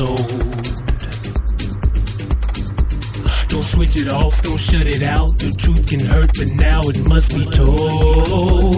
Don't switch it off, don't shut it out. The truth can hurt, but now it must be told.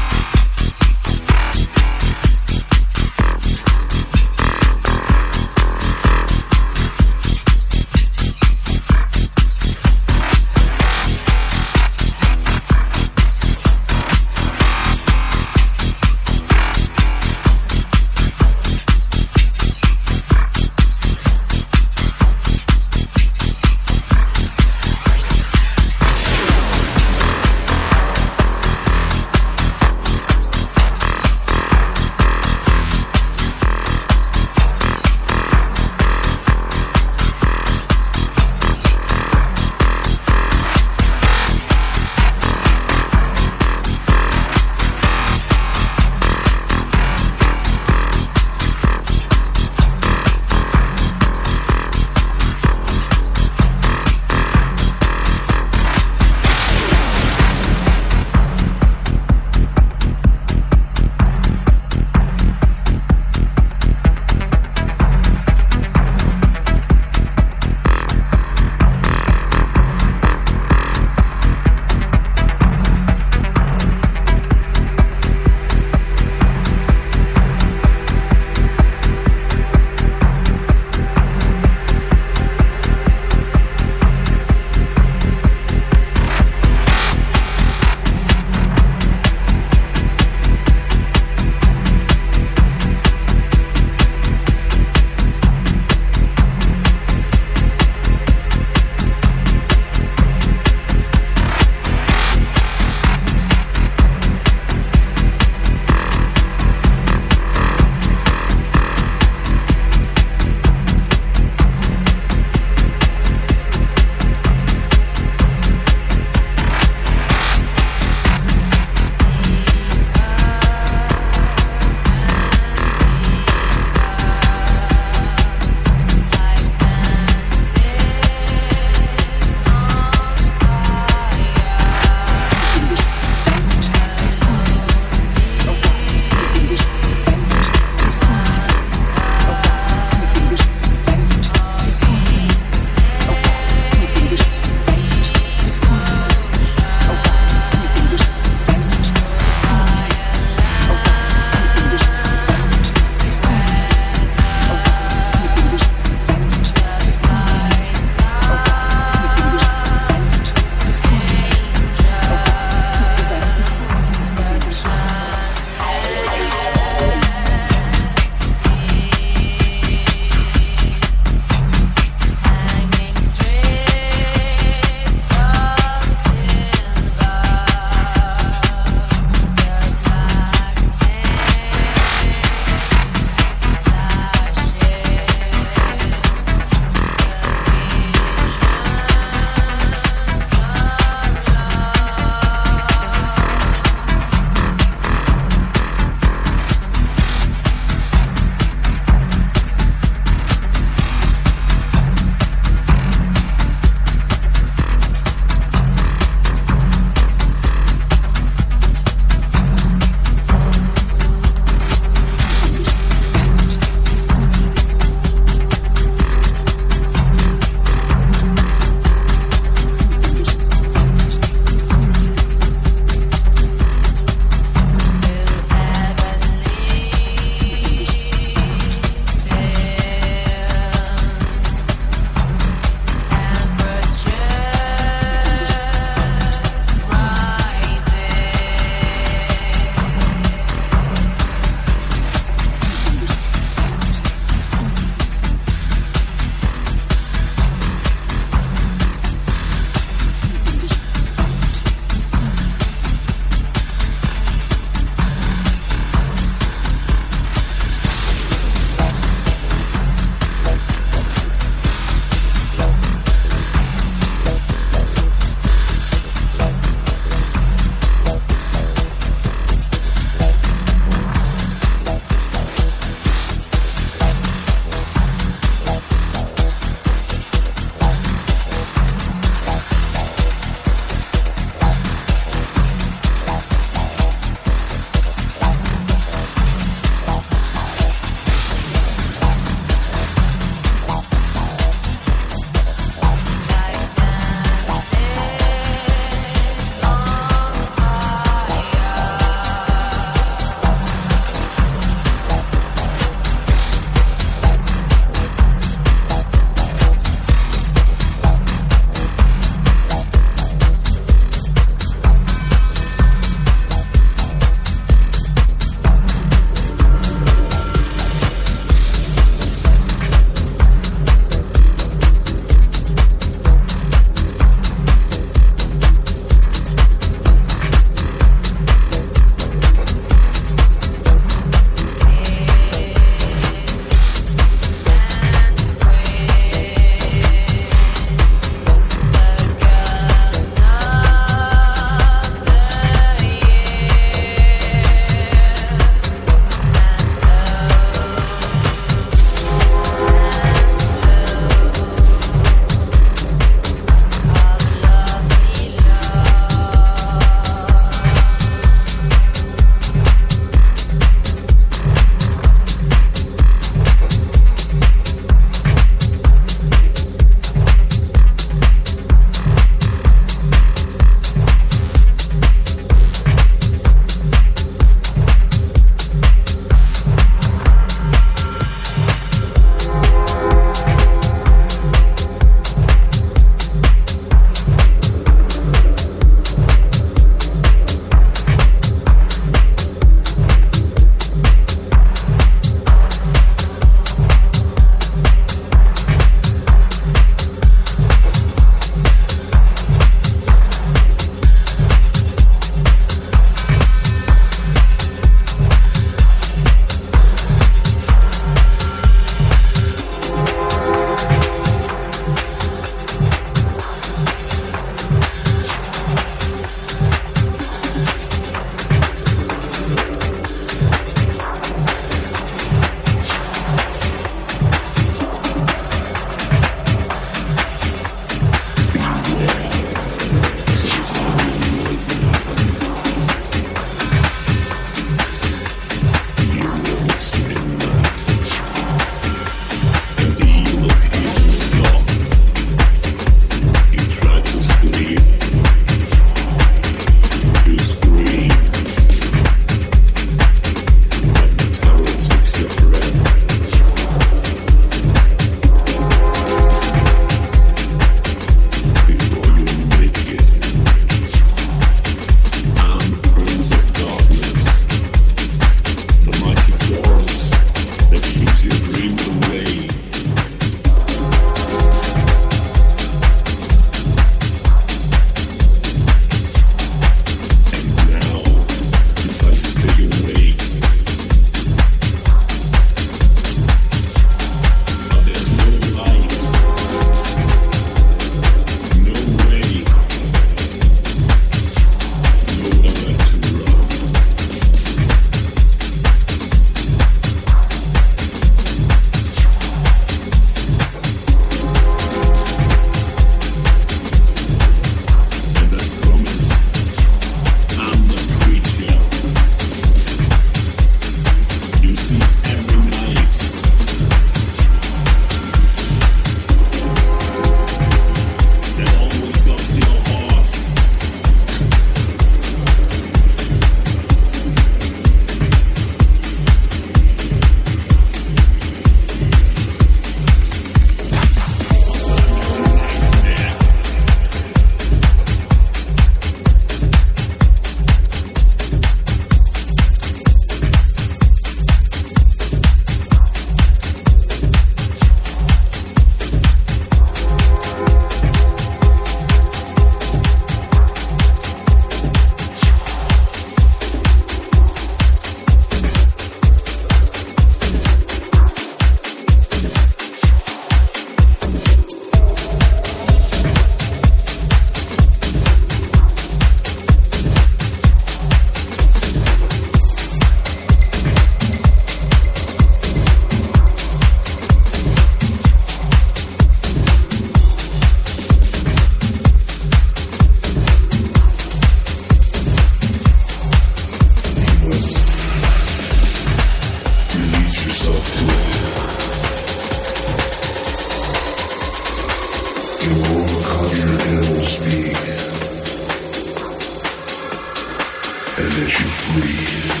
Promise found